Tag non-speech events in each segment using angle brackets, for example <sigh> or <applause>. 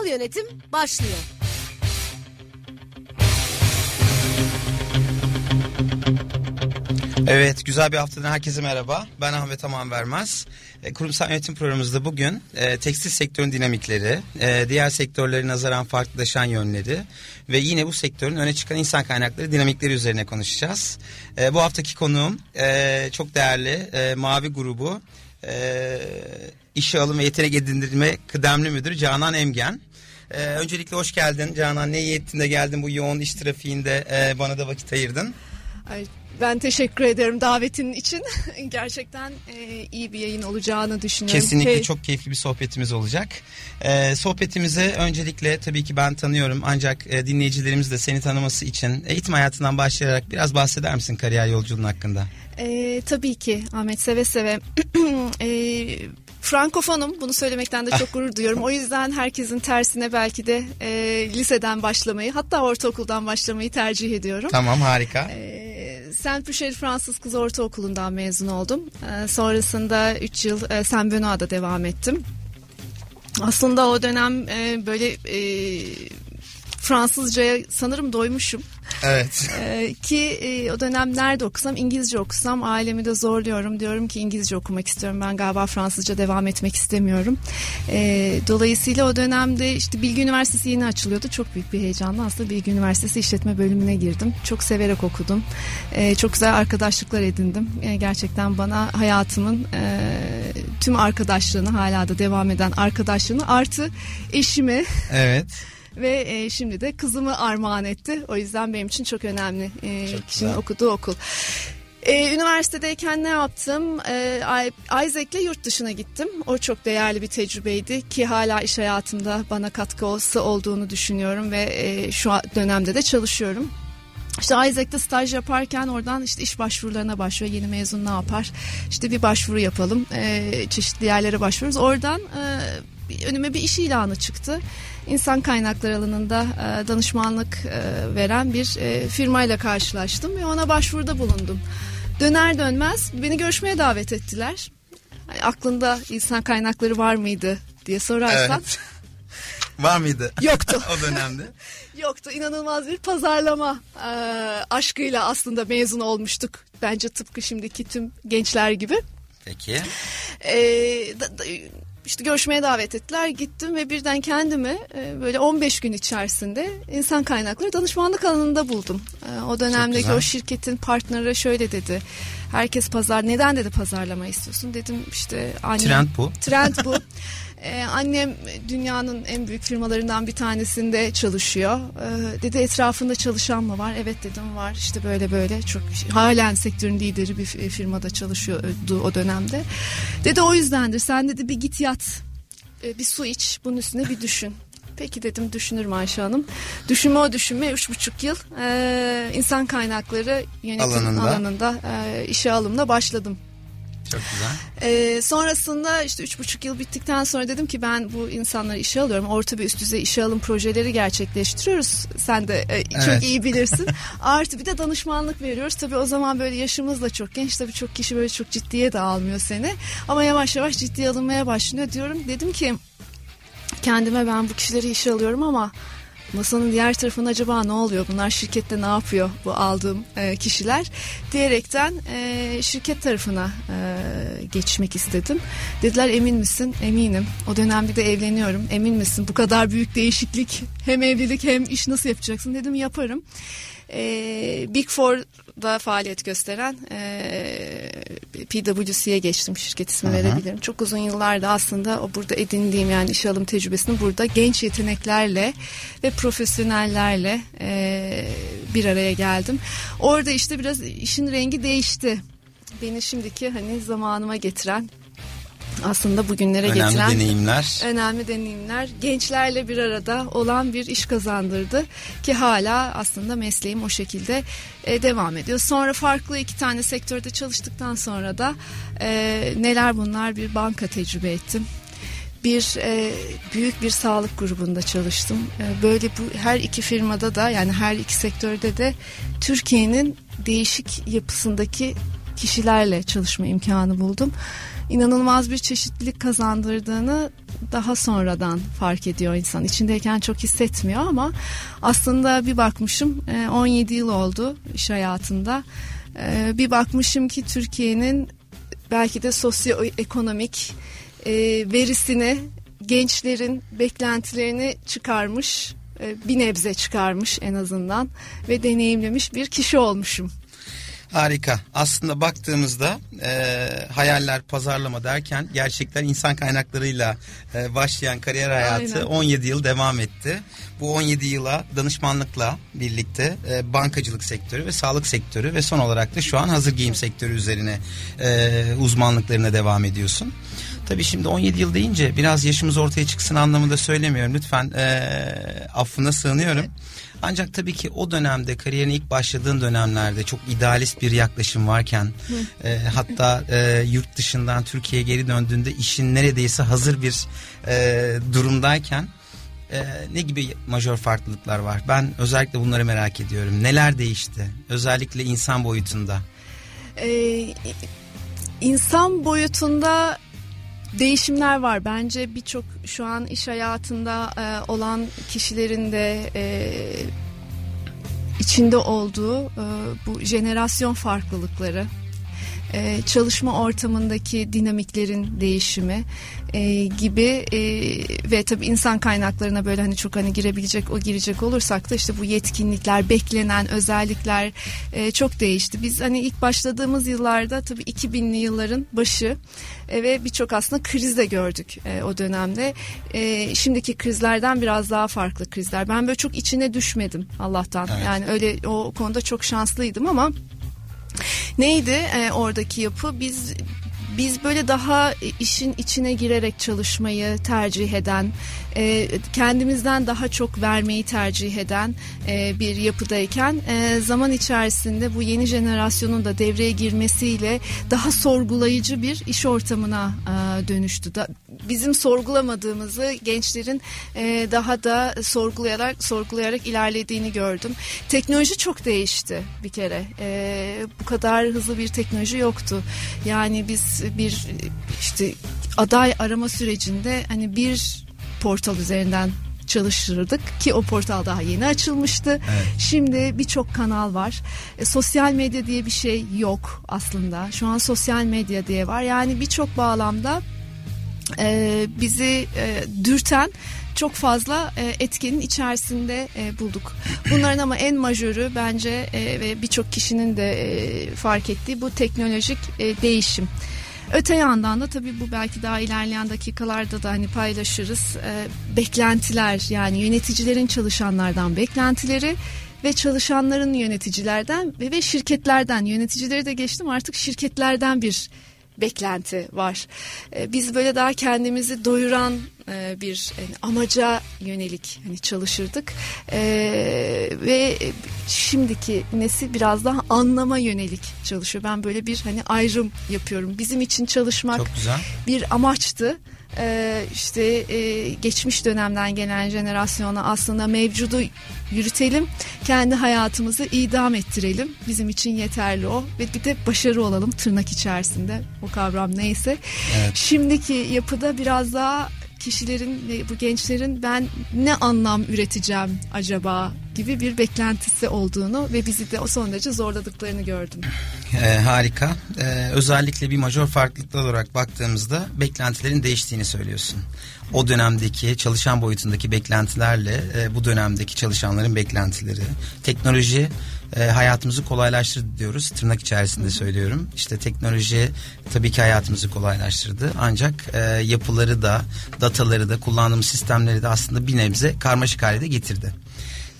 Kurumsal yönetim başlıyor. Evet, güzel bir haftadan herkese merhaba. Ben Ahmet Aman Vermez. E, kurumsal yönetim programımızda bugün e, tekstil sektörün dinamikleri, e, diğer sektörlere nazaran farklılaşan yönleri ve yine bu sektörün öne çıkan insan kaynakları dinamikleri üzerine konuşacağız. E, bu haftaki konuğum e, çok değerli e, Mavi grubu e, işe alım ve yetenek edindirme kıdemli müdürü Canan Emgen. Ee, öncelikle hoş geldin Canan. Ne iyi ettin de geldin bu yoğun iş trafiğinde e, bana da vakit ayırdın. Ay, ben teşekkür ederim davetin için. <laughs> Gerçekten e, iyi bir yayın olacağını düşünüyorum. Kesinlikle Key- çok keyifli bir sohbetimiz olacak. Ee, sohbetimizi öncelikle tabii ki ben tanıyorum ancak e, dinleyicilerimiz de seni tanıması için eğitim hayatından başlayarak biraz bahseder misin kariyer yolculuğun hakkında? E, tabii ki Ahmet seve seve. <clears throat> e, Frankofonum bunu söylemekten de çok gurur duyuyorum. O yüzden herkesin tersine belki de e, liseden başlamayı hatta ortaokuldan başlamayı tercih ediyorum. Tamam harika. Ee, Saint Michel Fransız Kız Ortaokulu'ndan mezun oldum. Ee, sonrasında 3 yıl e, Saint Benoît'da devam ettim. Aslında o dönem e, böyle e, Fransızcaya sanırım doymuşum. Evet. Ee, ki e, o dönem nerede okusam İngilizce okusam ailemi de zorluyorum. Diyorum ki İngilizce okumak istiyorum. Ben galiba Fransızca devam etmek istemiyorum. Ee, dolayısıyla o dönemde işte Bilgi Üniversitesi yeni açılıyordu. Çok büyük bir heyecanla aslında Bilgi Üniversitesi işletme bölümüne girdim. Çok severek okudum. Ee, çok güzel arkadaşlıklar edindim. Ee, gerçekten bana hayatımın e, tüm arkadaşlığını hala da devam eden arkadaşlığını artı eşimi Evet. Ve e, şimdi de kızımı armağan etti. O yüzden benim için çok önemli e, Çok kişinin güzel. okuduğu okul. E, üniversitedeyken ne yaptım? E, I- Isaac'le yurt dışına gittim. O çok değerli bir tecrübeydi ki hala iş hayatımda bana katkısı olduğunu düşünüyorum ve e, şu dönemde de çalışıyorum. İşte Isaac'te staj yaparken oradan işte iş başvurularına başlıyor. Yeni mezun ne yapar? İşte bir başvuru yapalım. E, çeşitli yerlere başvuruyoruz. Oradan e, önüme bir iş ilanı çıktı. İnsan kaynakları alanında e, danışmanlık e, veren bir e, firmayla karşılaştım ve ona başvuruda bulundum. Döner dönmez beni görüşmeye davet ettiler. Hani aklında insan kaynakları var mıydı diye sorarsan Evet. <laughs> Var mıydı? Yoktu. <laughs> o dönemde. <laughs> Yoktu. İnanılmaz bir pazarlama e, aşkıyla aslında mezun olmuştuk. Bence tıpkı şimdiki tüm gençler gibi. Peki. E, da- da- işte görüşmeye davet ettiler. Gittim ve birden kendimi e, böyle 15 gün içerisinde insan kaynakları danışmanlık alanında buldum. E, o dönemdeki o şirketin partneri şöyle dedi. Herkes pazar neden dedi pazarlama istiyorsun dedim işte annem Trend bu. Trend bu. <laughs> Ee, annem dünyanın en büyük firmalarından bir tanesinde çalışıyor. Ee, dedi etrafında çalışan mı var? Evet dedim var. İşte böyle böyle çok halen sektörün lideri bir fi- firmada çalışıyordu o dönemde. Dedi o yüzdendir. Sen dedi bir git yat. Ee, bir su iç. Bunun üstüne bir düşün. Peki dedim düşünürüm Ayşe Hanım. Düşünme o düşünme üç buçuk yıl ee, insan kaynakları yönetim Alanında. alanında, ee, işe alımla başladım. Çok güzel. Ee, sonrasında işte üç buçuk yıl bittikten sonra dedim ki ben bu insanları işe alıyorum. Orta ve üst düzey işe alım projeleri gerçekleştiriyoruz. Sen de e, çok Evet. iyi bilirsin. <laughs> Artı bir de danışmanlık veriyoruz. Tabii o zaman böyle yaşımız da çok genç. Tabii çok kişi böyle çok ciddiye de almıyor seni. Ama yavaş yavaş ciddiye alınmaya başlıyor diyorum. Dedim ki kendime ben bu kişileri işe alıyorum ama masanın diğer tarafında acaba ne oluyor? Bunlar şirkette ne yapıyor bu aldığım e, kişiler? Diyerekten e, şirket tarafına e, geçmek istedim. Dediler emin misin? Eminim. O dönem bir de evleniyorum. Emin misin? Bu kadar büyük değişiklik hem evlilik hem iş nasıl yapacaksın? Dedim yaparım. E, Big Four'da faaliyet gösteren e, PwC'ye geçtim şirket ismi verebilirim. Çok uzun yıllarda aslında o burada edindiğim yani işe alım tecrübesini burada genç yeteneklerle ve profesyonellerle e, bir araya geldim. Orada işte biraz işin rengi değişti. Beni şimdiki hani zamanıma getiren aslında bugünlere önemli getiren deneyimler. önemli deneyimler gençlerle bir arada olan bir iş kazandırdı ki hala aslında mesleğim o şekilde e, devam ediyor. Sonra farklı iki tane sektörde çalıştıktan sonra da e, neler bunlar bir banka tecrübe ettim bir e, büyük bir sağlık grubunda çalıştım. E, böyle bu her iki firmada da yani her iki sektörde de Türkiye'nin değişik yapısındaki kişilerle çalışma imkanı buldum. İnanılmaz bir çeşitlilik kazandırdığını daha sonradan fark ediyor insan. İçindeyken çok hissetmiyor ama aslında bir bakmışım 17 e, yıl oldu iş hayatında. E, bir bakmışım ki Türkiye'nin belki de sosyoekonomik e, verisini gençlerin beklentilerini çıkarmış bir nebze çıkarmış en azından ve deneyimlemiş bir kişi olmuşum. Harika. Aslında baktığımızda e, hayaller pazarlama derken gerçekten insan kaynaklarıyla e, başlayan kariyer hayatı Aynen. 17 yıl devam etti. Bu 17 yıla danışmanlıkla birlikte e, bankacılık sektörü ve sağlık sektörü ve son olarak da şu an hazır giyim sektörü üzerine e, uzmanlıklarına devam ediyorsun. Tabii şimdi 17 yıl deyince biraz yaşımız ortaya çıksın anlamında söylemiyorum. Lütfen e, affına sığınıyorum. Evet. Ancak tabii ki o dönemde kariyerin ilk başladığın dönemlerde çok idealist bir yaklaşım varken e, hatta e, yurt dışından Türkiye'ye geri döndüğünde işin neredeyse hazır bir e, durumdayken e, ne gibi majör farklılıklar var? Ben özellikle bunları merak ediyorum. Neler değişti? Özellikle insan boyutunda. Ee, insan boyutunda değişimler var. Bence birçok şu an iş hayatında e, olan kişilerin de e, içinde olduğu e, bu jenerasyon farklılıkları e, çalışma ortamındaki dinamiklerin değişimi e, gibi e, ve tabii insan kaynaklarına böyle hani çok hani girebilecek o girecek olursak da işte bu yetkinlikler beklenen özellikler e, çok değişti. Biz hani ilk başladığımız yıllarda tabii 2000'li yılların başı e, ve birçok aslında kriz de gördük e, o dönemde. E, şimdiki krizlerden biraz daha farklı krizler. Ben böyle çok içine düşmedim Allah'tan. Evet. Yani öyle o konuda çok şanslıydım ama Neydi e, oradaki yapı? Biz biz böyle daha işin içine girerek çalışmayı tercih eden, e, kendimizden daha çok vermeyi tercih eden e, bir yapıdayken e, zaman içerisinde bu yeni jenerasyonun da devreye girmesiyle daha sorgulayıcı bir iş ortamına e, dönüştü. Da, bizim sorgulamadığımızı gençlerin e, daha da sorgulayarak sorgulayarak ilerlediğini gördüm. Teknoloji çok değişti bir kere. E, bu kadar hızlı bir teknoloji yoktu. Yani biz bir işte aday arama sürecinde hani bir portal üzerinden çalışırdık ki o portal daha yeni açılmıştı. Evet. Şimdi birçok kanal var. E, sosyal medya diye bir şey yok aslında. Şu an sosyal medya diye var. Yani birçok bağlamda e, bizi e, dürten çok fazla e, etkenin içerisinde e, bulduk. Bunların ama en majörü bence e, ve birçok kişinin de e, fark ettiği bu teknolojik e, değişim. Öte yandan da tabii bu belki daha ilerleyen dakikalarda da hani paylaşırız. E, beklentiler yani yöneticilerin çalışanlardan beklentileri ve çalışanların yöneticilerden ve, ve şirketlerden yöneticileri de geçtim artık şirketlerden bir beklenti var. E, biz böyle daha kendimizi doyuran e, bir yani amaca yönelik hani çalışırdık e, ve şimdiki nesil biraz daha anlama yönelik çalışıyor. Ben böyle bir hani ayrım yapıyorum. Bizim için çalışmak bir amaçtı e, işte e, geçmiş dönemden gelen jenerasyona aslında mevcudu yürütelim. Kendi hayatımızı idam ettirelim. Bizim için yeterli o ve bir de başarı olalım tırnak içerisinde o kavram neyse. Evet. Şimdiki yapıda biraz daha kişilerin ve bu gençlerin ben ne anlam üreteceğim acaba gibi bir beklentisi olduğunu ve bizi de o son derece zorladıklarını gördüm. Ee, harika. Ee, özellikle bir majör farklılık olarak baktığımızda beklentilerin değiştiğini söylüyorsun. O dönemdeki çalışan boyutundaki beklentilerle e, bu dönemdeki çalışanların beklentileri, teknoloji e, hayatımızı kolaylaştırdı diyoruz. Tırnak içerisinde söylüyorum. İşte teknoloji tabii ki hayatımızı kolaylaştırdı. Ancak e, yapıları da, dataları da, kullandığımız sistemleri de aslında bir nebze karmaşık hale de getirdi.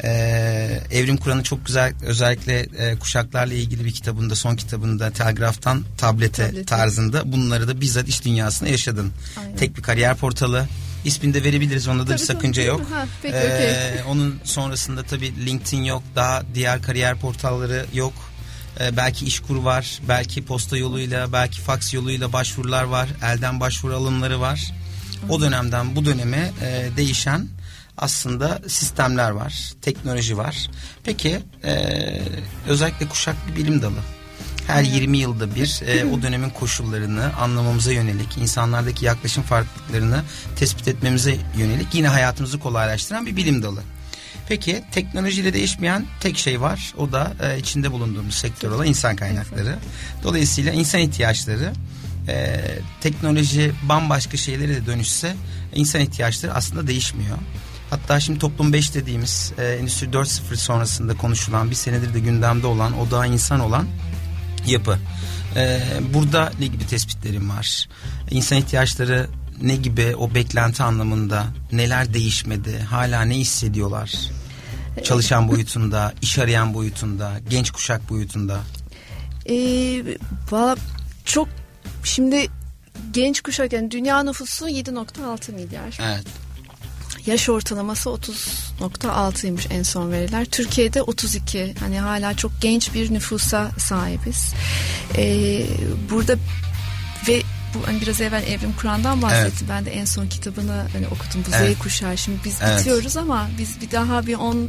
Ee, Evrim Kur'an'ı çok güzel özellikle e, kuşaklarla ilgili bir kitabında son kitabında telgraftan tablete, tablete. tarzında bunları da bizzat iş dünyasında yaşadın. Aynen. Tek bir kariyer portalı ismini de verebiliriz onda da tabii, bir sakınca tabii. yok. Ha, peki, ee, okay. Onun sonrasında tabii LinkedIn yok daha diğer kariyer portalları yok. Ee, belki işkur var belki posta yoluyla belki faks yoluyla başvurular var elden başvuru alımları var. O dönemden bu döneme e, değişen aslında sistemler var, teknoloji var. Peki e, özellikle kuşak bir bilim dalı. Her 20 yılda bir e, o dönemin koşullarını anlamamıza yönelik, insanlardaki yaklaşım farklılıklarını tespit etmemize yönelik yine hayatımızı kolaylaştıran bir bilim dalı. Peki teknolojiyle değişmeyen tek şey var. O da e, içinde bulunduğumuz sektör olan insan kaynakları. Dolayısıyla insan ihtiyaçları e, teknoloji bambaşka şeylere de dönüşse insan ihtiyaçları aslında değişmiyor. Hatta şimdi toplum 5 dediğimiz e, Endüstri 4.0 sonrasında konuşulan bir senedir de gündemde olan o da insan olan yapı. E, burada ne gibi tespitlerim var? İnsan ihtiyaçları ne gibi o beklenti anlamında neler değişmedi? Hala ne hissediyorlar? Çalışan boyutunda, <laughs> iş arayan boyutunda, genç kuşak boyutunda. Ee, valla çok şimdi genç kuşak yani dünya nüfusu 7.6 milyar. Evet. Yaş ortalaması 30.6'ymış en son veriler. Türkiye'de 32. Hani hala çok genç bir nüfusa sahibiz. Ee, burada ve bu hani biraz evvel Evrim Kur'an'dan bahsetti. Evet. Ben de en son kitabını hani okudum. Bu evet. Z kuşağı. Şimdi biz evet. bitiyoruz ama biz bir daha bir 10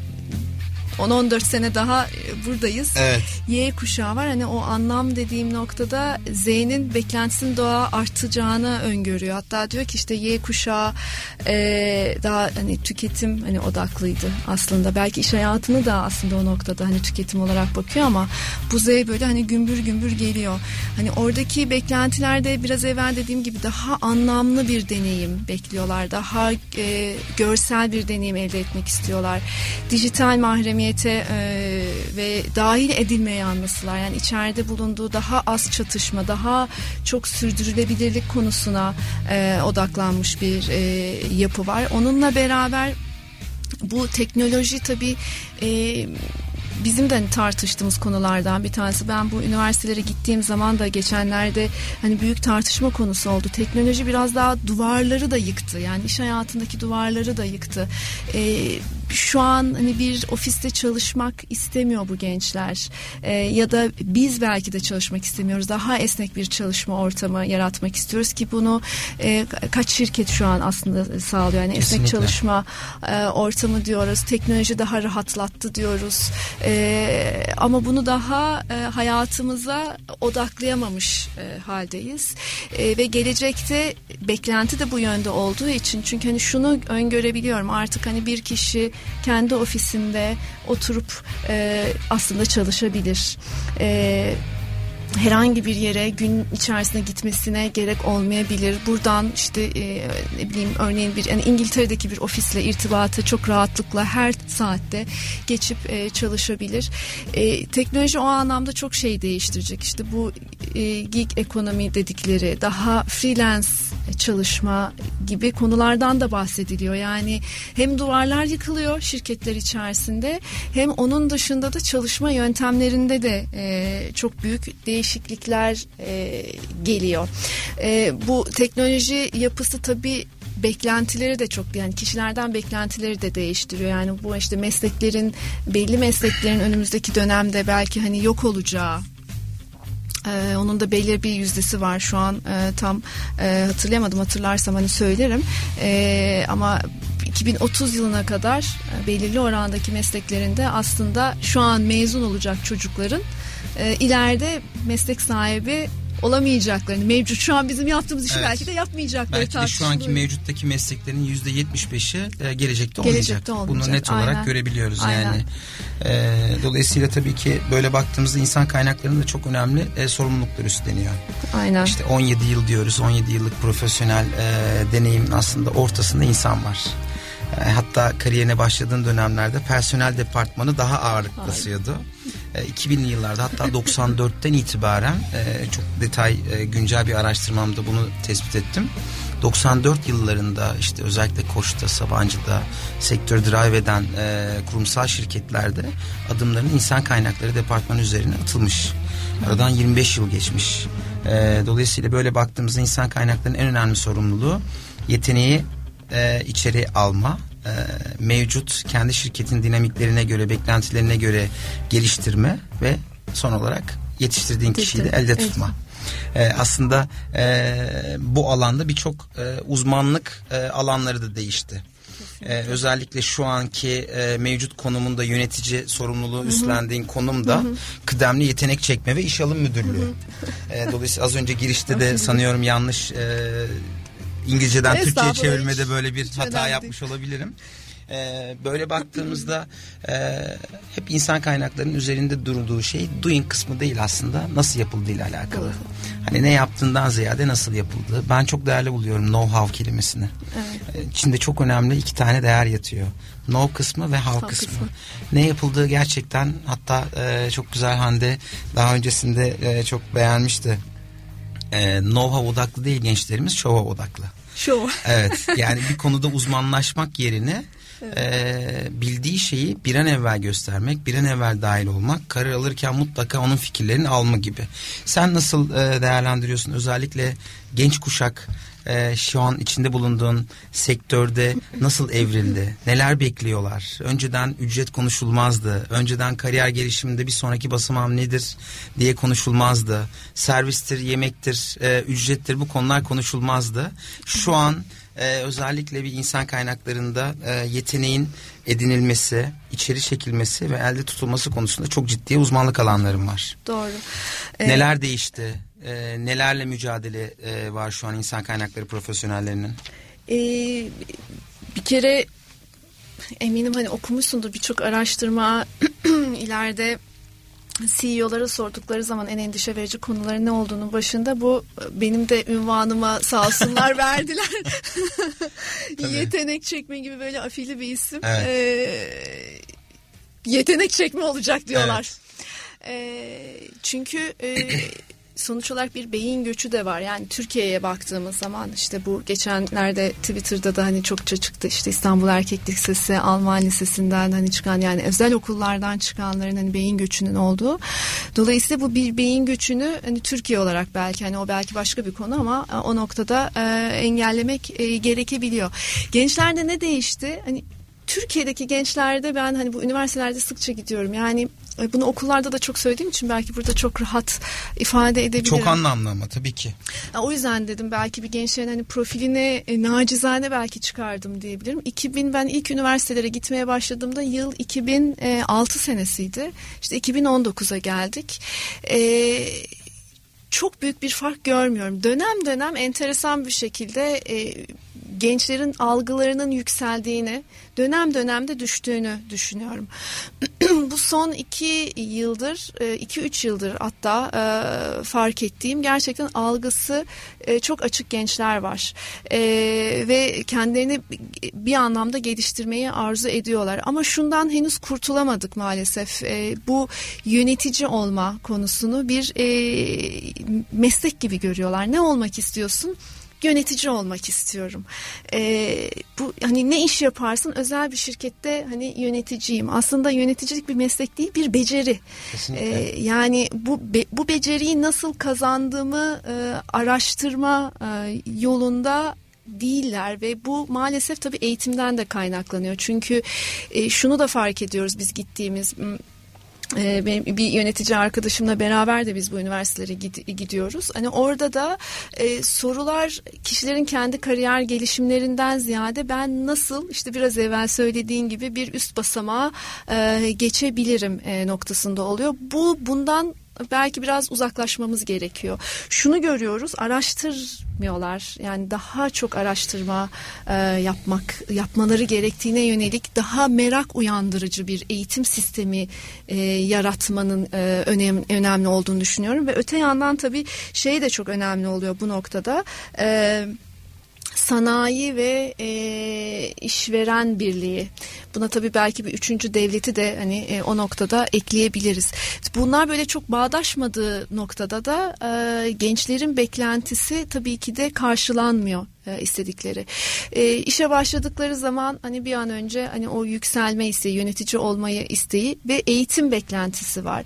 10-14 sene daha e, buradayız. Evet. Y kuşağı var. Hani o anlam dediğim noktada Z'nin beklentisinin daha artacağını öngörüyor. Hatta diyor ki işte Y kuşağı e, daha hani tüketim hani odaklıydı aslında. Belki iş hayatını da aslında o noktada hani tüketim olarak bakıyor ama bu Z böyle hani gümbür gümbür geliyor. Hani oradaki beklentilerde biraz evvel dediğim gibi daha anlamlı bir deneyim bekliyorlar. Daha e, görsel bir deneyim elde etmek istiyorlar. Dijital mahremiyet emniyete e, ve dahil edilmeye anlasılar. Yani içeride bulunduğu daha az çatışma, daha çok sürdürülebilirlik konusuna e, odaklanmış bir e, yapı var. Onunla beraber bu teknoloji tabii e, bizim de hani tartıştığımız konulardan bir tanesi. Ben bu üniversitelere gittiğim zaman da geçenlerde hani büyük tartışma konusu oldu. Teknoloji biraz daha duvarları da yıktı. Yani iş hayatındaki duvarları da yıktı. Ee, şu an hani bir ofiste çalışmak istemiyor bu gençler. Ee, ya da biz belki de çalışmak istemiyoruz. Daha esnek bir çalışma ortamı yaratmak istiyoruz ki bunu e, kaç şirket şu an aslında sağlıyor? Yani Kesinlikle. esnek çalışma e, ortamı diyoruz. Teknoloji daha rahatlattı diyoruz. E, ama bunu daha e, hayatımıza odaklayamamış e, haldeyiz. E, ve gelecekte beklenti de bu yönde olduğu için çünkü hani şunu öngörebiliyorum. Artık hani bir kişi kendi ofisinde oturup e, aslında çalışabilir. E, herhangi bir yere gün içerisinde gitmesine gerek olmayabilir. Buradan işte e, ne bileyim örneğin bir yani İngiltere'deki bir ofisle irtibatı çok rahatlıkla her saatte geçip e, çalışabilir. E, teknoloji o anlamda çok şey değiştirecek. İşte bu e, gig ekonomi dedikleri daha freelance çalışma gibi konulardan da bahsediliyor. Yani hem duvarlar yıkılıyor şirketler içerisinde hem onun dışında da çalışma yöntemlerinde de e, çok büyük değişiklikler değişiklikler e, geliyor. E, bu teknoloji yapısı tabii beklentileri de çok yani kişilerden beklentileri de değiştiriyor. Yani bu işte mesleklerin belli mesleklerin önümüzdeki dönemde belki hani yok olacağı ee, onun da belirli bir yüzdesi var şu an e, tam e, hatırlayamadım hatırlarsam hani söylerim e, ama 2030 yılına kadar e, belirli orandaki mesleklerinde aslında şu an mezun olacak çocukların e, ileride meslek sahibi olamayacaklarını mevcut şu an bizim yaptığımız işi evet. belki de yapmayacakları belki de şu anki mevcuttaki mesleklerin yüzde yetmiş beşi e, gelecekte olmayacak. gelecekte olmayacak. Bunu net Aynen. olarak görebiliyoruz Aynen. yani. E, dolayısıyla tabii ki böyle baktığımızda insan kaynaklarının da çok önemli e, sorumluluklar üstleniyor. Aynen. İşte 17 yıl diyoruz 17 yıllık profesyonel e, deneyimin aslında ortasında insan var. E, hatta kariyerine başladığın dönemlerde personel departmanı daha ağırlık basıyordu. e, 2000'li yıllarda hatta <laughs> 94'ten itibaren e, çok detay e, güncel bir araştırmamda bunu tespit ettim. 94 yıllarında işte özellikle Koç'ta, Sabancı'da sektör drive eden e, kurumsal şirketlerde adımların insan kaynakları departmanı üzerine atılmış. Aradan 25 yıl geçmiş. E, dolayısıyla böyle baktığımızda insan kaynaklarının en önemli sorumluluğu yeteneği e, içeri alma, e, mevcut kendi şirketin dinamiklerine göre, beklentilerine göre geliştirme ve son olarak yetiştirdiğin kişiyi de elde tutma. Evet. E, aslında e, bu alanda birçok e, uzmanlık e, alanları da değişti. Ee, özellikle şu anki e, mevcut konumunda yönetici sorumluluğu Hı-hı. üstlendiğin konumda Hı-hı. kıdemli yetenek çekme ve iş alım müdürlüğü. E, dolayısıyla az önce girişte de sanıyorum yanlış e, İngilizceden Türkçe'ye çevirmede böyle bir hata yapmış olabilirim. Ee, böyle baktığımızda e, hep insan kaynaklarının üzerinde durduğu şey doing kısmı değil aslında nasıl yapıldığı ile alakalı. Hani ne yaptığından ziyade nasıl yapıldığı. Ben çok değerli buluyorum know-how kelimesini. Evet. Ee, içinde çok önemli iki tane değer yatıyor. Know kısmı ve how, kısmı. kısmı. Ne yapıldığı gerçekten hatta e, çok güzel Hande daha öncesinde e, çok beğenmişti e, know-how odaklı değil gençlerimiz show'a odaklı. Show. Evet yani bir konuda uzmanlaşmak yerine evet. e, bildiği şeyi bir an evvel göstermek, bir an evvel dahil olmak, karar alırken mutlaka onun fikirlerini alma gibi. Sen nasıl e, değerlendiriyorsun özellikle genç kuşak e, şu an içinde bulunduğun sektörde nasıl evrildi? Neler bekliyorlar? Önceden ücret konuşulmazdı. Önceden kariyer gelişiminde bir sonraki basamağım nedir diye konuşulmazdı. Servistir, yemektir, e, ücrettir bu konular konuşulmazdı. Şu an e, özellikle bir insan kaynaklarında e, yeteneğin edinilmesi, içeri çekilmesi ve elde tutulması konusunda çok ciddi uzmanlık alanlarım var. Doğru. Ee, Neler değişti? E, nelerle mücadele e, var şu an insan kaynakları profesyonellerinin? E, bir kere eminim hani okumuşsundur birçok araştırma <clears throat> ileride CEO'lara sordukları zaman en endişe verici konuların ne olduğunu başında bu benim de ünvanıma sağ olsunlar <laughs> verdiler. Yetenek çekme gibi böyle afili bir isim. Evet. Ee, yetenek çekme olacak diyorlar. Evet. Ee, çünkü e, sonuç olarak bir beyin göçü de var. Yani Türkiye'ye baktığımız zaman işte bu geçenlerde Twitter'da da hani çokça çıktı işte İstanbul Erkek Lisesi, Alman Lisesi'nden hani çıkan yani özel okullardan çıkanların hani beyin göçünün olduğu. Dolayısıyla bu bir beyin göçünü hani Türkiye olarak belki hani o belki başka bir konu ama e, o noktada e, engellemek e, gerekebiliyor. Gençlerde ne değişti? Hani Türkiye'deki gençlerde ben hani bu üniversitelerde sıkça gidiyorum. Yani bunu okullarda da çok söylediğim için belki burada çok rahat ifade edebilirim. Çok anlamlı ama tabii ki. O yüzden dedim belki bir gençlerin hani profilini e, nacizane belki çıkardım diyebilirim. 2000 ben ilk üniversitelere gitmeye başladığımda yıl 2006 senesiydi. İşte 2019'a geldik. Eee çok büyük bir fark görmüyorum. Dönem dönem enteresan bir şekilde e, gençlerin algılarının yükseldiğini, dönem dönemde düştüğünü düşünüyorum. <clears throat> Bu son iki yıldır, e, iki üç yıldır hatta e, fark ettiğim gerçekten algısı e, çok açık gençler var. Ve kendilerini bir anlamda geliştirmeyi arzu ediyorlar. Ama şundan henüz kurtulamadık maalesef. Bu yönetici olma konusunu bir meslek gibi görüyorlar. Ne olmak istiyorsun? Yönetici olmak istiyorum. E, bu hani ne iş yaparsın özel bir şirkette hani yöneticiyim. Aslında yöneticilik bir meslek değil bir beceri. E, yani bu be, bu beceriyi nasıl kazandığımı e, araştırma e, yolunda değiller ve bu maalesef tabii eğitimden de kaynaklanıyor. Çünkü e, şunu da fark ediyoruz biz gittiğimiz benim bir yönetici arkadaşımla beraber de biz bu üniversitelere gidiyoruz. Hani orada da e, sorular kişilerin kendi kariyer gelişimlerinden ziyade ben nasıl işte biraz evvel söylediğin gibi bir üst basamağa e, geçebilirim e, noktasında oluyor. Bu bundan belki biraz uzaklaşmamız gerekiyor. Şunu görüyoruz araştırmıyorlar yani daha çok araştırma e, yapmak yapmaları gerektiğine yönelik daha merak uyandırıcı bir eğitim sistemi e, yaratmanın e, önem, önemli olduğunu düşünüyorum ve öte yandan tabii şey de çok önemli oluyor bu noktada. E, sanayi ve e, işveren birliği. Buna tabii belki bir üçüncü devleti de hani e, o noktada ekleyebiliriz. Bunlar böyle çok bağdaşmadığı noktada da e, gençlerin beklentisi tabii ki de karşılanmıyor e, istedikleri. E, işe başladıkları zaman hani bir an önce hani o yükselme isteği, yönetici olmayı isteği ve eğitim beklentisi var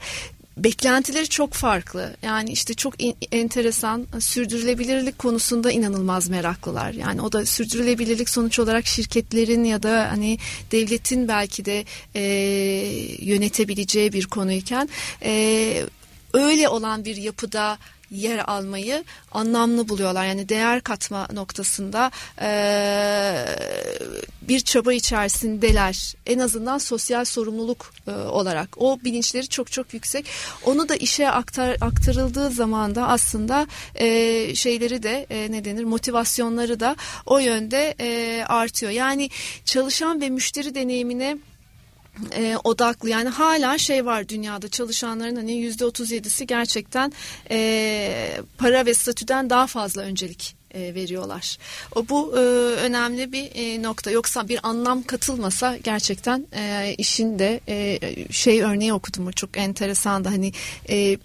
beklentileri çok farklı. Yani işte çok in, enteresan sürdürülebilirlik konusunda inanılmaz meraklılar. Yani o da sürdürülebilirlik sonuç olarak şirketlerin ya da hani devletin belki de e, yönetebileceği bir konuyken e, öyle olan bir yapıda yer almayı anlamlı buluyorlar. Yani değer katma noktasında e, bir çaba içerisindeler. En azından sosyal sorumluluk e, olarak. O bilinçleri çok çok yüksek. Onu da işe aktar, aktarıldığı zaman da aslında e, şeyleri de e, ne denir motivasyonları da o yönde e, artıyor. Yani çalışan ve müşteri deneyimine e, odaklı yani hala şey var dünyada çalışanların hani yüzde otuz yedisi gerçekten e, para ve statüden daha fazla öncelik e, veriyorlar. O bu e, önemli bir e, nokta. Yoksa bir anlam katılmasa gerçekten e, işin de e, şey örneği okudum çok enteresan da hani e,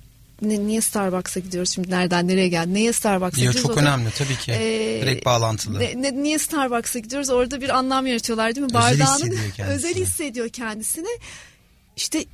ne, niye Starbucks'a gidiyoruz şimdi? Nereden nereye geldi neye Starbucks'a gidiyoruz? çok önemli tabii ki. Ee, direkt bağlantılı. ne, ne, niye Starbucks'a gidiyoruz? Orada bir anlam yaratıyorlar değil mi? Özel bardağını hissediyor <laughs> özel hissediyor kendisini. İşte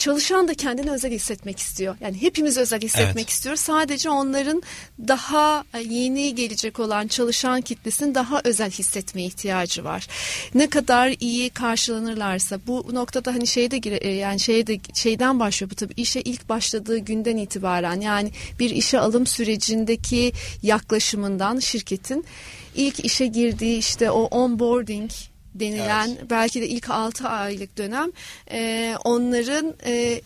çalışan da kendini özel hissetmek istiyor. Yani hepimiz özel hissetmek evet. istiyoruz. Sadece onların daha e, yeni gelecek olan çalışan kitlesinin daha özel hissetmeye ihtiyacı var. Ne kadar iyi karşılanırlarsa bu noktada hani şeyde e, yani şeyde şeyden başlıyor bu tabii işe ilk başladığı günden itibaren yani bir işe alım sürecindeki yaklaşımından şirketin ilk işe girdiği işte o onboarding denilen evet. belki de ilk 6 aylık dönem e, onların e,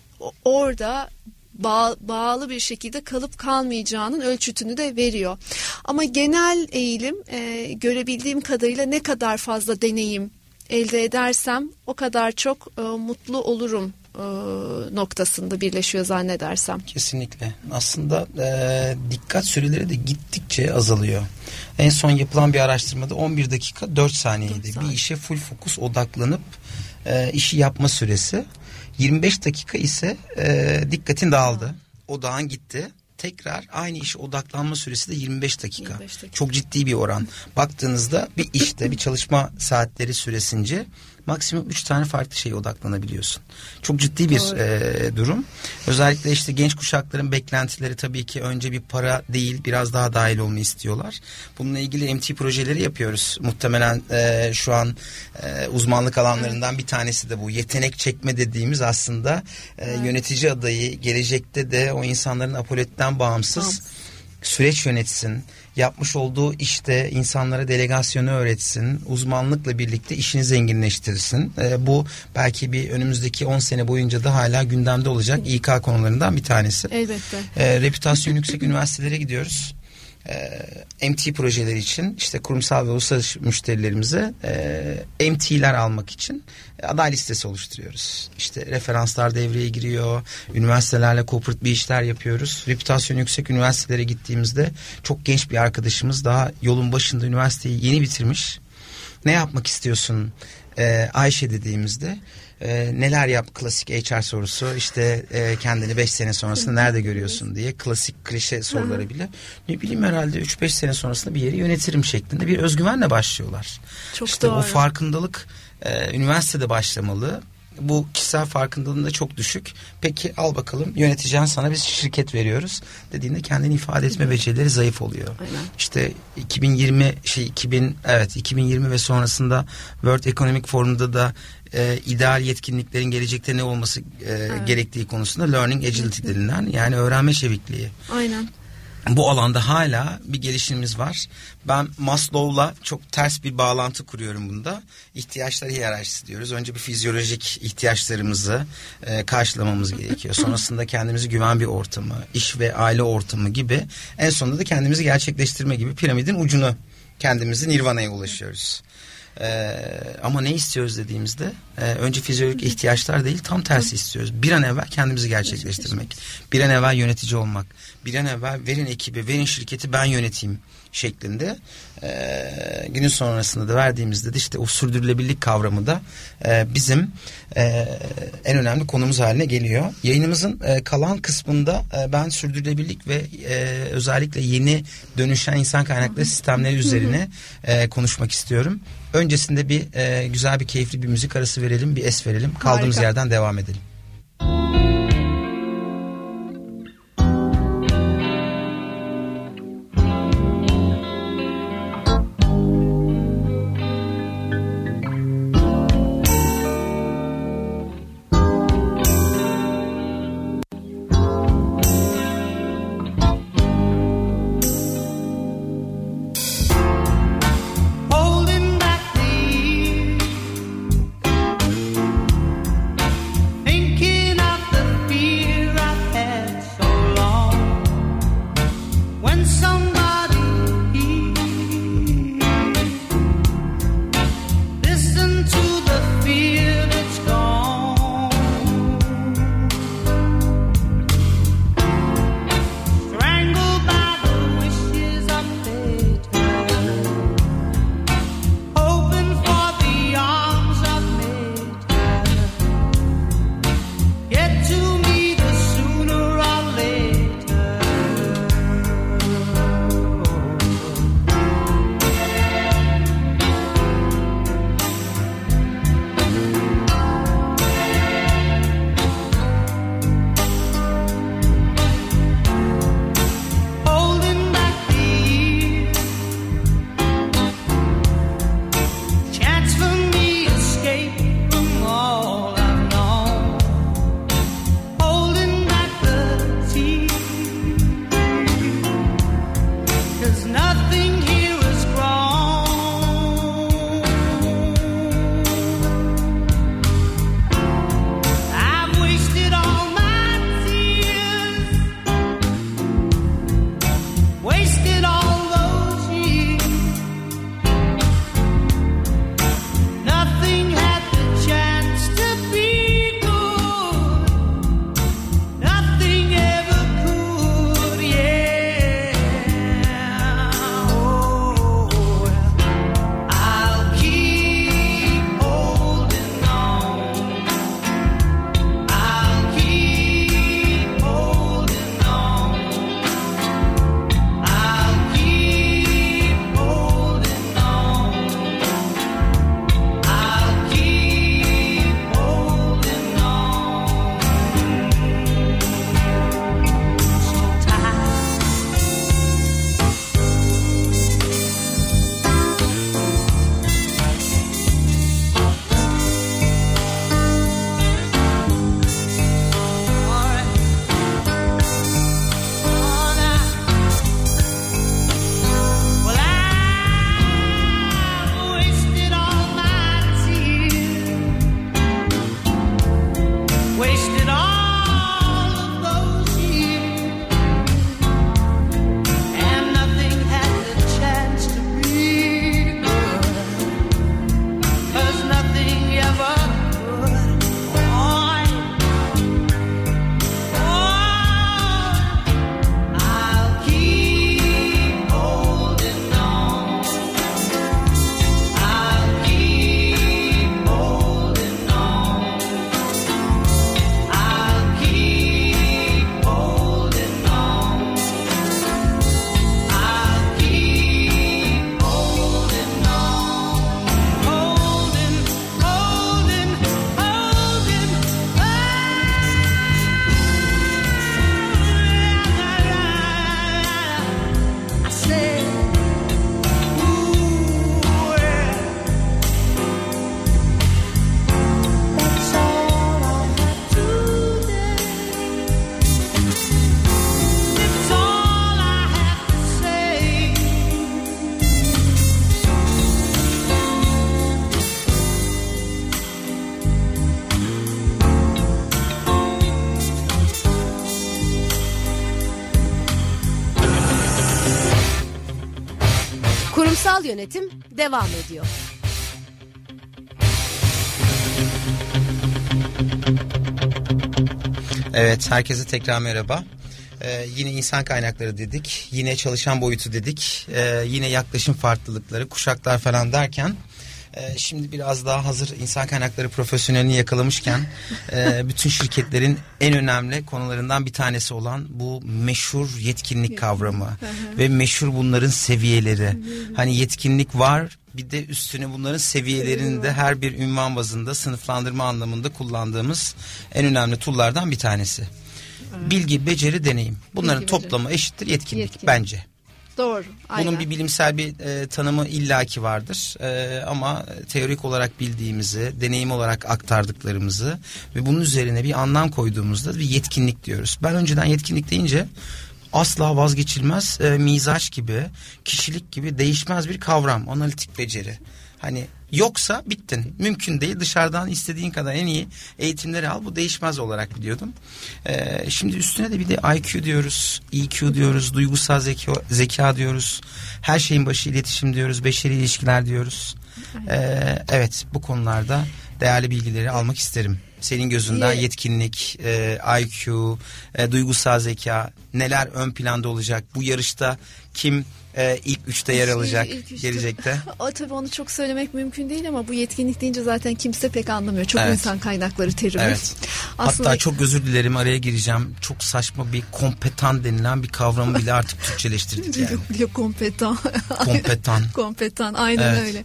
orada bağ, bağlı bir şekilde kalıp kalmayacağının ölçütünü de veriyor. Ama genel eğilim e, görebildiğim kadarıyla ne kadar fazla deneyim elde edersem o kadar çok e, mutlu olurum e, noktasında birleşiyor zannedersem. Kesinlikle. Aslında e, dikkat süreleri de gittikçe azalıyor. En son yapılan bir araştırmada 11 dakika 4 saniyeydi. 4 saniye. Bir işe full fokus odaklanıp e, işi yapma süresi. 25 dakika ise e, dikkatin dağıldı. Odağın gitti tekrar aynı işe odaklanma süresi de 25 dakika. 25 dakika. Çok ciddi bir oran. Baktığınızda bir işte bir çalışma saatleri süresince maksimum üç tane farklı şeye odaklanabiliyorsun. Çok ciddi bir e, durum. Özellikle işte genç kuşakların beklentileri tabii ki önce bir para değil biraz daha dahil olmayı istiyorlar. Bununla ilgili MT projeleri yapıyoruz. Muhtemelen e, şu an e, uzmanlık alanlarından bir tanesi de bu. Yetenek çekme dediğimiz aslında e, yönetici adayı gelecekte de o insanların apoletten bağımsız süreç yönetsin yapmış olduğu işte insanlara delegasyonu öğretsin, uzmanlıkla birlikte işini zenginleştirsin. E, bu belki bir önümüzdeki 10 sene boyunca da hala gündemde olacak İK konularından bir tanesi. Elbette. E, reputasyon yüksek üniversitelere gidiyoruz e, MT projeleri için işte kurumsal ve uluslararası müşterilerimize e, MT'ler almak için aday listesi oluşturuyoruz. İşte referanslar devreye giriyor. Üniversitelerle corporate bir işler yapıyoruz. Reputasyon yüksek üniversitelere gittiğimizde çok genç bir arkadaşımız daha yolun başında üniversiteyi yeni bitirmiş. Ne yapmak istiyorsun e, Ayşe dediğimizde e, neler yap klasik HR sorusu işte e, kendini 5 sene sonrasında nerede görüyorsun diye klasik klişe soruları bile ne bileyim herhalde 3-5 sene sonrasında bir yeri yönetirim şeklinde bir özgüvenle başlıyorlar. Çok işte doğru. bu farkındalık e, üniversitede başlamalı bu kişisel farkındalığında çok düşük. Peki al bakalım yöneteceğin sana biz şirket veriyoruz dediğinde kendini ifade etme becerileri zayıf oluyor. Aynen. İşte 2020 şey 2000 evet 2020 ve sonrasında World Economic Forum'da da e, ideal yetkinliklerin gelecekte ne olması e, evet. gerektiği konusunda learning agility denilen yani öğrenme çevikliği. Aynen bu alanda hala bir gelişimimiz var. Ben Maslow'la çok ters bir bağlantı kuruyorum bunda. İhtiyaçlar hiyerarşisi diyoruz. Önce bir fizyolojik ihtiyaçlarımızı e, karşılamamız gerekiyor. Sonrasında kendimizi güven bir ortamı, iş ve aile ortamı gibi. En sonunda da kendimizi gerçekleştirme gibi piramidin ucunu kendimizi nirvana'ya ulaşıyoruz. Ee, ama ne istiyoruz dediğimizde e, önce fizyolojik ihtiyaçlar değil tam tersi istiyoruz. Bir an evvel kendimizi gerçekleştirmek. Bir an evvel yönetici olmak. Bir an evvel verin ekibi, verin şirketi ben yöneteyim şeklinde. E, günün sonrasında da verdiğimizde de işte o sürdürülebilirlik kavramı da e, bizim e, en önemli konumuz haline geliyor. Yayınımızın e, kalan kısmında e, ben sürdürülebilirlik ve e, özellikle yeni dönüşen insan kaynakları sistemleri üzerine e, konuşmak istiyorum. Öncesinde bir e, güzel bir keyifli bir müzik arası verelim, bir es verelim. Kaldığımız Harika. yerden devam edelim. Holding Kurumsal yönetim devam ediyor. Evet herkese tekrar merhaba. Ee, yine insan kaynakları dedik, yine çalışan boyutu dedik, ee, yine yaklaşım farklılıkları, kuşaklar falan derken e, şimdi biraz daha hazır insan kaynakları profesyonelini yakalamışken e, <laughs> bütün şirketlerin en önemli konularından bir tanesi olan bu meşhur yetkinlik kavramı ve meşhur bunların seviyeleri. Hani yetkinlik var bir de üstüne bunların seviyelerini de her bir ünvan bazında sınıflandırma anlamında kullandığımız en önemli tool'lardan bir tanesi. Bilgi, beceri, deneyim. Bunların Bilgi, beceri. toplamı eşittir yetkinlik, Yetkinlik. bence. Doğru. Aynen. Bunun bir bilimsel bir e, tanımı illaki vardır. E, ama teorik olarak bildiğimizi, deneyim olarak aktardıklarımızı ve bunun üzerine bir anlam koyduğumuzda bir yetkinlik diyoruz. Ben önceden yetkinlik deyince asla vazgeçilmez e, mizaç gibi, kişilik gibi değişmez bir kavram, analitik beceri. Hani yoksa bittin. Mümkün değil. Dışarıdan istediğin kadar en iyi eğitimleri al. Bu değişmez olarak biliyordum. Ee, şimdi üstüne de bir de IQ diyoruz, EQ diyoruz, duygusal zeka, zeka diyoruz. Her şeyin başı iletişim diyoruz, beşeri ilişkiler diyoruz. Ee, evet bu konularda değerli bilgileri almak isterim. Senin gözünden Ye- yetkinlik, e, IQ, e, duygusal zeka neler ön planda olacak? Bu yarışta kim e, ilk üçte yer İlk- alacak ilk üçte. gelecekte? <laughs> O tabii onu çok söylemek mümkün değil ama bu yetkinlik deyince zaten kimse pek anlamıyor. Çok Evet. insan kaynakları terimi. Evet. Aslında Hatta çok özür dilerim araya gireceğim. Çok saçma bir kompetan denilen bir kavramı bile artık <laughs> Türkçeleştirdik yani. Biliyor kompetan. Kompetan. <laughs> kompetan aynen Evet. öyle.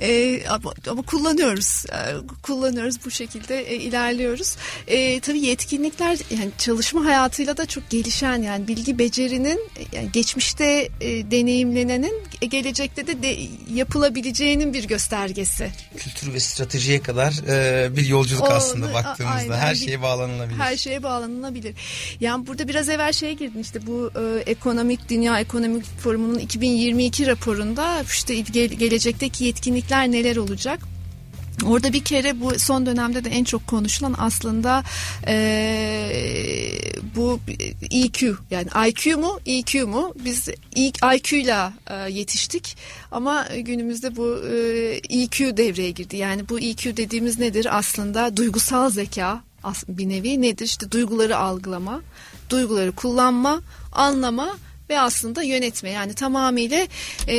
Ee, ama, ama kullanıyoruz. Ee, kullanıyoruz bu şekilde e, ilerliyoruz. Ee, tabii yetkinlikler yani çalışma hayatıyla da çok gelişen yani bilgi becerinin yani geçmişte e, deneyimlenenin gelecekte de, de yapılabileceğinin bir göstergesi. Kültür ve stratejiye kadar e, bir yolculuk O- aslında baktığımızda. aynen. Her şeye bağlanılabilir. Her şeye bağlanılabilir. Yani burada biraz evvel şeye girdin işte bu e, ekonomik dünya ekonomik forumunun 2022 raporunda işte ge- gelecekteki yetkinlikler neler olacak? Orada bir kere bu son dönemde de en çok konuşulan aslında e, bu EQ yani IQ mu EQ mu? Biz IQ ile e, yetiştik. Ama günümüzde bu e, EQ devreye girdi. Yani bu EQ dediğimiz nedir? Aslında duygusal zeka bir nevi nedir? İşte duyguları algılama duyguları kullanma anlama ve aslında yönetme yani tamamıyla e,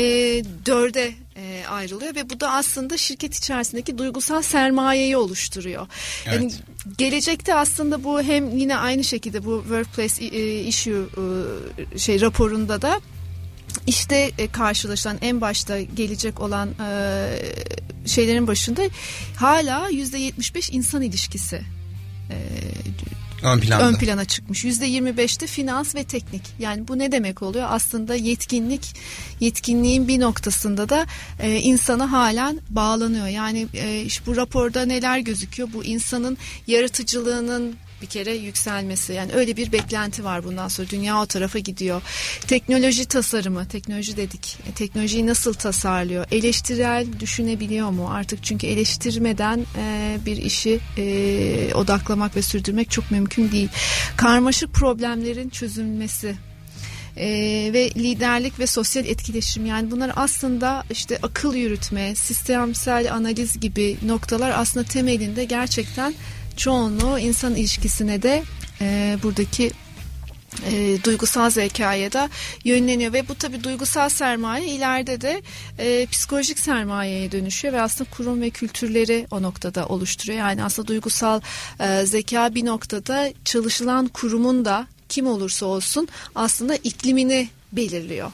dörde e, ayrılıyor ve bu da aslında şirket içerisindeki duygusal sermayeyi oluşturuyor. Yani Evet. gelecekte aslında bu hem yine aynı şekilde bu workplace e, issue e, şey raporunda da işte e, karşılaşılan en başta gelecek olan şeylerin başında hala yüzde 75 insan ilişkisi Ön planda. ön plana çıkmış. Yüzde 25'te finans ve teknik. Yani bu ne demek oluyor? Aslında yetkinlik, yetkinliğin bir noktasında da e, insana halen bağlanıyor. Yani e, işte bu raporda neler gözüküyor? Bu insanın yaratıcılığının bir kere yükselmesi. Yani öyle bir beklenti var bundan sonra. Dünya o tarafa gidiyor. Teknoloji tasarımı, teknoloji dedik. E, teknolojiyi nasıl tasarlıyor? Eleştirel düşünebiliyor mu? Artık çünkü eleştirmeden e, bir işi e, odaklamak ve sürdürmek çok mümkün değil. Karmaşık problemlerin çözülmesi e, ve liderlik ve sosyal etkileşim yani bunlar aslında işte akıl yürütme, sistemsel analiz gibi noktalar aslında temelinde gerçekten çoğunluğu insan ilişkisine de e, buradaki e, duygusal zekaya da yönleniyor ve bu tabi duygusal sermaye ileride de e, psikolojik sermayeye dönüşüyor ve aslında kurum ve kültürleri o noktada oluşturuyor. Yani aslında duygusal e, zeka bir noktada çalışılan kurumun da kim olursa olsun aslında iklimini belirliyor.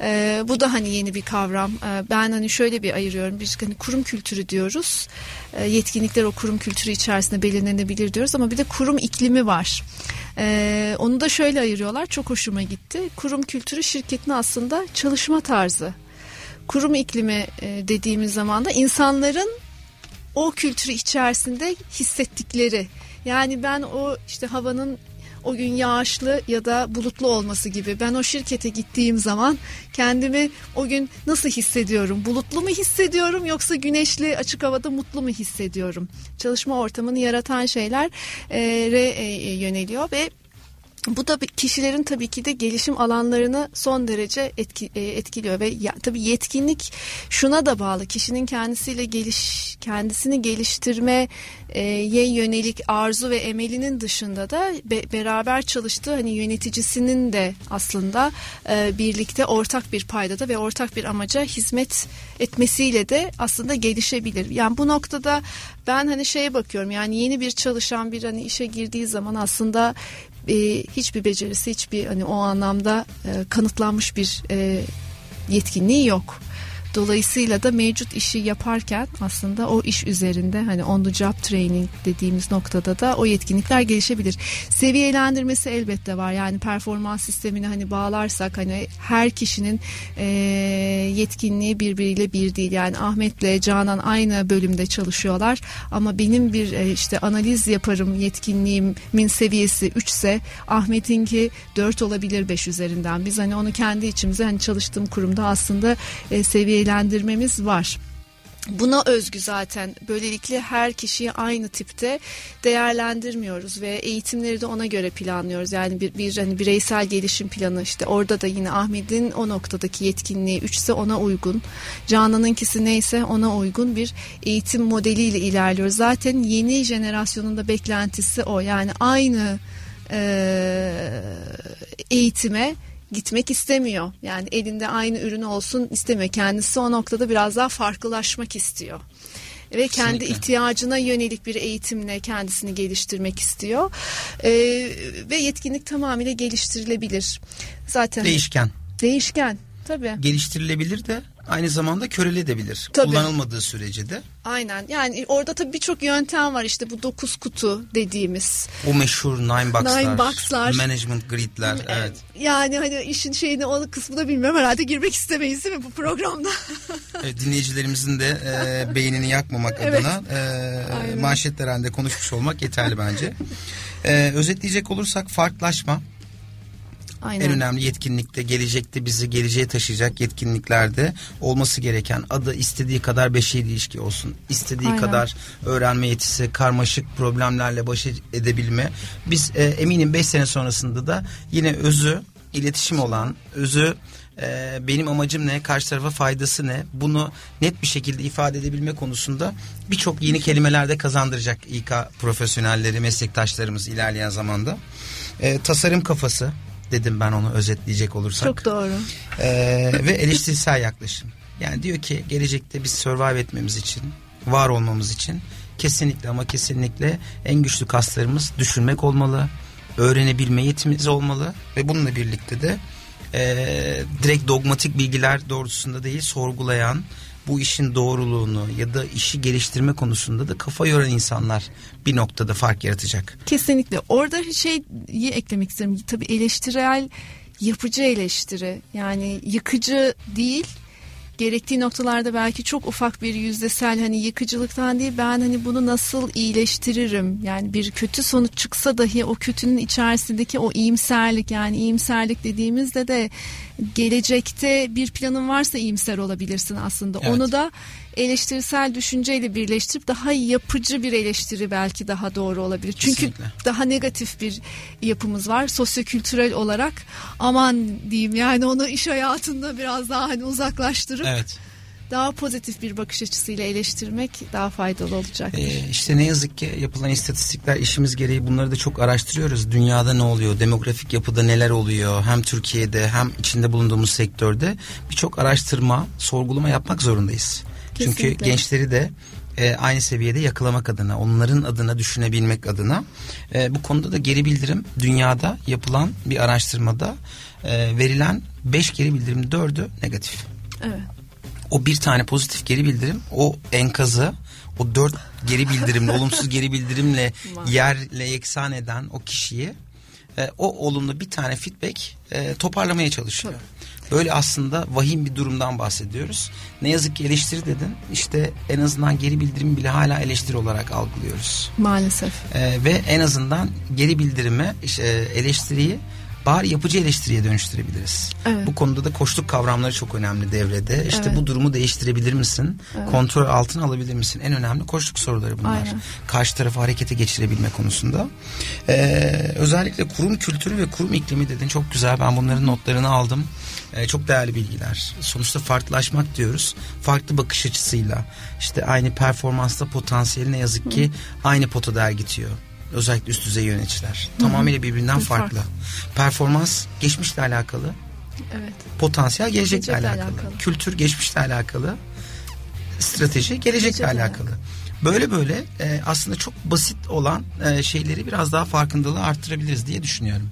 Ee, bu da hani yeni bir kavram. Ee, ben hani şöyle bir ayırıyorum. Bir hani kurum kültürü diyoruz. Ee, yetkinlikler o kurum kültürü içerisinde belirlenebilir diyoruz ama bir de kurum iklimi var. Ee, onu da şöyle ayırıyorlar. Çok hoşuma gitti. Kurum kültürü şirketin aslında çalışma tarzı. Kurum iklimi e, dediğimiz zaman da insanların o kültürü içerisinde hissettikleri. Yani ben o işte havanın o gün yağışlı ya da bulutlu olması gibi. Ben o şirkete gittiğim zaman kendimi o gün nasıl hissediyorum? Bulutlu mu hissediyorum yoksa güneşli açık havada mutlu mu hissediyorum? Çalışma ortamını yaratan şeyler e, re, e, yöneliyor ve bu da kişilerin tabii ki de gelişim alanlarını son derece etki, e, etkiliyor ve ya, tabii yetkinlik şuna da bağlı kişinin kendisiyle geliş kendisini geliştirmeye yönelik arzu ve emelinin dışında da be- beraber çalıştığı hani yöneticisinin de aslında e, birlikte ortak bir paydada ve ortak bir amaca hizmet etmesiyle de aslında gelişebilir. Yani bu noktada ben hani şeye bakıyorum yani yeni bir çalışan bir hani işe girdiği zaman aslında e, hiçbir becerisi hiçbir hani o anlamda e, kanıtlanmış bir e, yetkinliği yok. Dolayısıyla da mevcut işi yaparken aslında o iş üzerinde hani on the job training dediğimiz noktada da o yetkinlikler gelişebilir. Seviyelendirmesi elbette var. Yani performans sistemini hani bağlarsak hani her kişinin e, yetkinliği birbiriyle bir değil. Yani Ahmet'le Canan aynı bölümde çalışıyorlar ama benim bir e, işte analiz yaparım yetkinliğimin seviyesi 3 ise Ahmet'inki 4 olabilir 5 üzerinden. Biz hani onu kendi içimize hani çalıştığım kurumda aslında e, seviyelendirmemiz var. Buna özgü zaten böylelikle her kişiyi aynı tipte değerlendirmiyoruz ve eğitimleri de ona göre planlıyoruz. Yani bir, bir hani bireysel gelişim planı işte orada da yine Ahmet'in o noktadaki yetkinliği 3 ise ona uygun. Canan'ınkisi neyse ona uygun bir eğitim modeliyle ilerliyoruz. Zaten yeni jenerasyonun da beklentisi o. Yani aynı eee, eğitime gitmek istemiyor. Yani elinde aynı ürün olsun istemiyor. Kendisi o noktada biraz daha farklılaşmak istiyor. Ve kendi Kesinlikle. ihtiyacına yönelik bir eğitimle kendisini geliştirmek istiyor. Ee, ve yetkinlik tamamıyla geliştirilebilir. Zaten Değişken. değişken. Tabii. Geliştirilebilir de aynı zamanda köreledebilir. Tabii. Kullanılmadığı sürece de Aynen. Yani orada tabii birçok yöntem var. İşte bu dokuz kutu dediğimiz. o meşhur nine box'lar, Nine box'lar. management grid'ler evet. Yani hani işin şeyini o kısmına bilmem herhalde girmek istemeyiz değil mi bu programda? <laughs> Evet, dinleyicilerimizin de e, beynini yakmamak Evet. adına e, manşetler halinde konuşmuş olmak yeterli bence. E, özetleyecek olursak farklılaşma Aynen. en önemli yetkinlikte gelecekte bizi geleceğe taşıyacak yetkinliklerde olması gereken adı istediği kadar beşeri ilişki olsun. istediği Aynen. kadar öğrenme yetisi, karmaşık problemlerle baş edebilme. Biz e, eminim 5 sene sonrasında da yine özü iletişim olan, özü e, benim amacım ne, karşı tarafa faydası ne bunu net bir şekilde ifade edebilme konusunda birçok yeni kelimeler de kazandıracak İK profesyonelleri, meslektaşlarımız ilerleyen zamanda. E, tasarım kafası dedim ben onu özetleyecek olursak. Çok doğru. Ee, ve eleştirisel yaklaşım. Yani diyor ki gelecekte biz survive etmemiz için, var olmamız için kesinlikle ama kesinlikle en güçlü kaslarımız düşünmek olmalı, öğrenebilme yetimiz olmalı ve bununla birlikte de e, direkt dogmatik bilgiler doğrultusunda değil sorgulayan bu işin doğruluğunu ya da işi geliştirme konusunda da kafa yoran insanlar bir noktada fark yaratacak. Kesinlikle. Orada şeyi eklemek isterim. Tabii eleştirel, yapıcı eleştiri. Yani yıkıcı değil. Gerektiği noktalarda belki çok ufak bir yüzdesel hani yıkıcılıktan değil ben hani bunu nasıl iyileştiririm yani bir kötü sonuç çıksa dahi o kötünün içerisindeki o iyimserlik yani iyimserlik dediğimizde de gelecekte bir planın varsa iyimser olabilirsin aslında Evet. onu da eleştirisel düşünceyle birleştirip daha yapıcı bir eleştiri belki daha doğru olabilir. Çünkü Kesinlikle. daha negatif bir yapımız var sosyokültürel olarak. Aman diyeyim yani onu iş hayatında biraz daha hani uzaklaştırıp Evet. daha pozitif bir bakış açısıyla eleştirmek daha faydalı olacaktır. Ee, işte ne yazık ki yapılan istatistikler işimiz gereği bunları da çok araştırıyoruz. Dünyada ne oluyor? Demografik yapıda neler oluyor? Hem Türkiye'de hem içinde bulunduğumuz sektörde birçok araştırma, sorgulama yapmak zorundayız. Çünkü Kesinlikle. gençleri de e, aynı seviyede yakalamak adına, onların adına düşünebilmek adına e, bu konuda da geri bildirim dünyada yapılan bir araştırmada e, verilen 5 geri bildirim 4'ü negatif Evet. o bir tane pozitif geri bildirim o enkazı o dört geri bildirimle <laughs> olumsuz geri bildirimle yerle yeksan eden o kişiyi e, o olumlu bir tane feedback e, toparlamaya çalışıyor. Böyle aslında vahim bir durumdan bahsediyoruz. Ne yazık ki eleştiri dedin. İşte en azından geri bildirimi bile hala eleştiri olarak algılıyoruz. Maalesef. E, ve en azından geri bildirimi, işte, eleştiriyi bari yapıcı eleştiriye dönüştürebiliriz. Evet. Bu konuda da koçluk kavramları çok önemli devrede. İşte Evet. bu durumu değiştirebilir misin? Kontrol altına alabilir misin? En önemli koçluk soruları bunlar. Aynen. Karşı tarafı harekete geçirebilme konusunda. Ee, özellikle kurum kültürü ve kurum iklimi dedin çok güzel. Ben bunların notlarını aldım. Ee, çok değerli bilgiler. Sonuçta farklılaşmak diyoruz. Farklı bakış açısıyla. işte aynı performansta potansiyeli ne yazık ki aynı potada ergitiyor. Özellikle üst düzey yöneticiler. Tamamıyla birbirinden Farklı. farklı. Performans geçmişle alakalı. Evet. Potansiyel gelecekle Gelecekle alakalı. alakalı. Kültür geçmişle alakalı. Strateji gelecekle Gelecekle alakalı. Böyle böyle e, aslında çok basit olan e, şeyleri biraz daha farkındalığı arttırabiliriz diye düşünüyorum.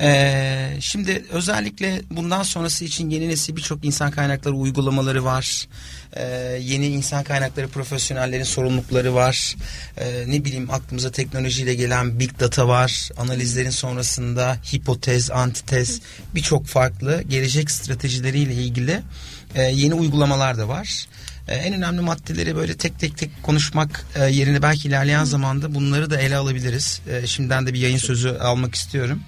E, şimdi özellikle bundan sonrası için yeni nesil birçok insan kaynakları uygulamaları var. E, yeni insan kaynakları profesyonellerin sorumlulukları var. E, ne bileyim aklımıza teknolojiyle gelen big data var. Analizlerin sonrasında hipotez, antitez birçok farklı gelecek stratejileriyle ilgili e, yeni uygulamalar da var. E, en önemli maddeleri böyle tek tek tek konuşmak e, yerine belki ilerleyen zamanda bunları da ele alabiliriz. E, şimdiden de bir yayın sözü almak istiyorum.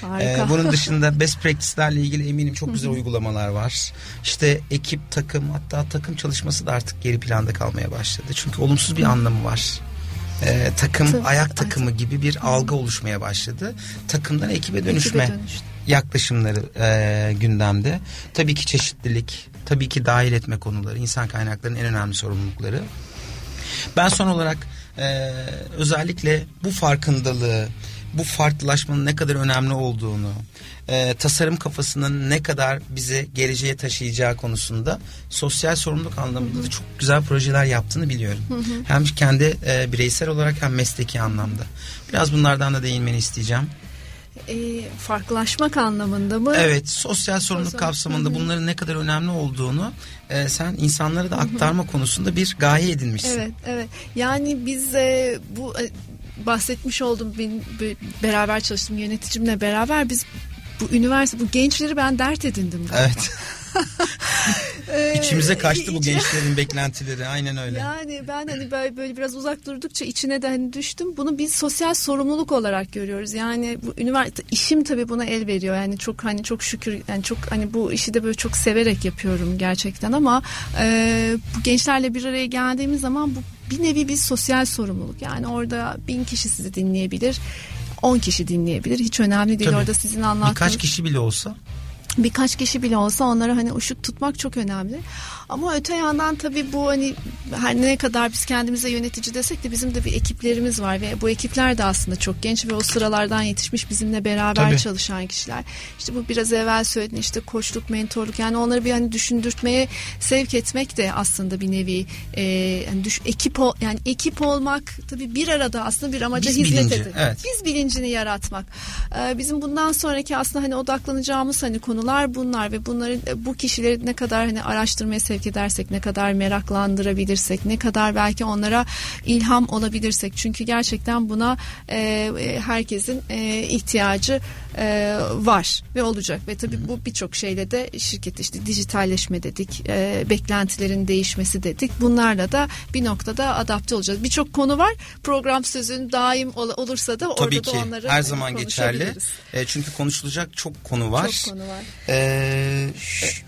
Harika. Ee, bunun dışında best practice'lerle ilgili eminim çok güzel uygulamalar var. İşte ekip, takım hatta takım çalışması da artık geri planda kalmaya başladı. Çünkü olumsuz bir anlamı var. Ee, takım, Tabii. ayak takımı gibi bir algı oluşmaya başladı. Takımdan ekibe dönüşme Ekibe dönüştü. yaklaşımları e, gündemde. Tabii ki çeşitlilik, tabii ki dahil etme konuları, insan kaynaklarının en önemli sorumlulukları. Ben son olarak e, özellikle bu farkındalığı, bu farklılaşmanın ne kadar önemli olduğunu, e, tasarım kafasının ne kadar bizi geleceğe taşıyacağı konusunda sosyal sorumluluk anlamında da çok güzel projeler yaptığını biliyorum. Hem kendi e, bireysel olarak hem mesleki anlamda. Biraz bunlardan da değinmeni isteyeceğim. Ee, farklılaşmak anlamında mı? Evet, sosyal sorumluluk Sosyal- kapsamında bunların ne kadar önemli olduğunu e, sen insanlara da aktarma konusunda bir gaye edinmişsin. Evet, evet. Yani biz e, bu e, bahsetmiş olduğum benim be- beraber çalıştığım yöneticimle beraber biz bu üniversite bu gençleri ben dert edindim galiba. Evet. <laughs> Ee, İçimize kaçtı bu gençlerin beklentileri. Aynen öyle. Yani ben hani böyle, böyle biraz uzak durdukça içine de hani düştüm. Bunu biz sosyal sorumluluk olarak görüyoruz. Yani bu üniversite işim tabii buna el veriyor. Yani çok hani çok şükür yani çok hani bu işi de böyle çok severek yapıyorum gerçekten ama e, bu gençlerle bir araya geldiğimiz zaman bu bir nevi bir sosyal sorumluluk. Yani orada bin kişi sizi dinleyebilir. 10 kişi dinleyebilir. Hiç önemli değil. Tabii. Orada sizin anlattığınız Birkaç kişi bile olsa birkaç kişi bile olsa onlara hani ışık tutmak çok önemli. Ama öte yandan tabii bu hani her ne kadar biz kendimize yönetici desek de bizim de bir ekiplerimiz var ve bu ekipler de aslında çok genç ve o sıralardan yetişmiş bizimle beraber Tabii. çalışan kişiler. İşte bu biraz evvel söylediğin işte koçluk, mentorluk yani onları bir hani düşündürtmeye sevk etmek de aslında bir nevi e, yani düş, ekip ol, yani ekip olmak tabii bir arada aslında bir amaca Biz hizmet bilinci, eder. evet. Biz bilincini yaratmak. Ee, bizim bundan sonraki aslında hani odaklanacağımız hani konular bunlar ve bunların e, bu kişileri ne kadar hani araştırmaya sevk edersek, ne kadar meraklandırabilirsek, ne kadar belki onlara ilham olabilirsek. Çünkü gerçekten buna e, e, herkesin e, ihtiyacı e, var ve olacak ve tabii bu birçok şeyle de şirket işte dijitalleşme dedik, e, beklentilerin değişmesi dedik. Bunlarla da bir noktada adapte olacağız. Birçok konu var. Program sözün daim ol- olursa da orada tabii da ki onları her e, zaman geçerli. E, çünkü konuşulacak çok konu var. Çok konu var. E,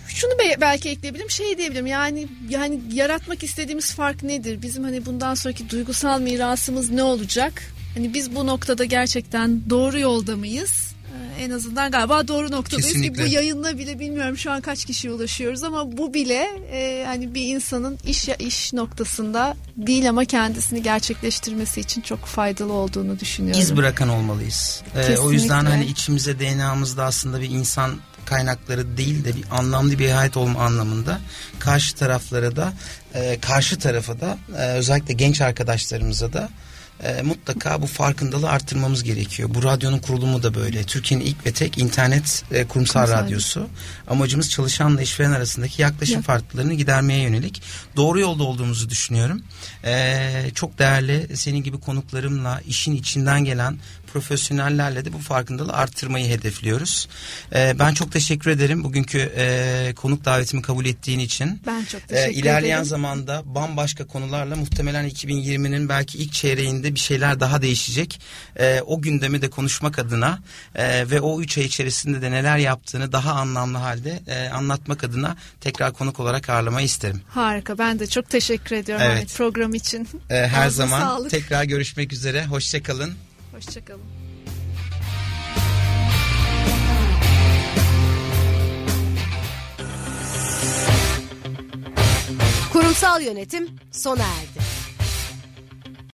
Şunu be- belki ekleyebilirim, şey diyebilirim. Yani yani yaratmak istediğimiz fark nedir? Bizim hani bundan sonraki duygusal mirasımız ne olacak? Hani biz bu noktada gerçekten doğru yolda mıyız? Ee, En azından galiba doğru noktadayız ki Kesinlikle. bu yayınla bile bilmiyorum şu an kaç kişiye ulaşıyoruz ama bu bile e, hani bir insanın iş iş noktasında değil ama kendisini gerçekleştirmesi için çok faydalı olduğunu düşünüyorum. iz bırakan olmalıyız. E, o yüzden hani içimize DNA'mızda aslında bir insan kaynakları değil de bir anlamlı bir hayat olma anlamında karşı taraflara da e, karşı tarafa da e, özellikle genç arkadaşlarımıza da e, mutlaka bu farkındalığı arttırmamız gerekiyor. Bu radyonun kurulumu da böyle. Türkiye'nin ilk ve tek internet e, kurumsal Kurumsal. radyosu. Amacımız çalışanla işveren arasındaki yaklaşım Yak- farklılıklarını gidermeye yönelik. Doğru yolda olduğumuzu düşünüyorum. E, çok değerli senin gibi konuklarımla işin içinden gelen profesyonellerle de bu farkındalığı arttırmayı hedefliyoruz. E, ben çok teşekkür ederim bugünkü e, konuk davetimi kabul ettiğin için. Ben çok teşekkür ilerleyen ederim. zamanda bambaşka konularla muhtemelen 2020'nin belki ilk çeyreğinde bir şeyler daha değişecek. E, o gündemi de konuşmak adına e, ve o üç ay içerisinde de neler yaptığını daha anlamlı halde e, anlatmak adına tekrar konuk olarak ağırlamayı isterim. Harika ben de çok teşekkür ediyorum Evet. Ahmet, program için. E, her Ağzına zaman sağlık. tekrar görüşmek üzere. Hoşçakalın. Hoşçakalın. Kurumsal yönetim sona erdi.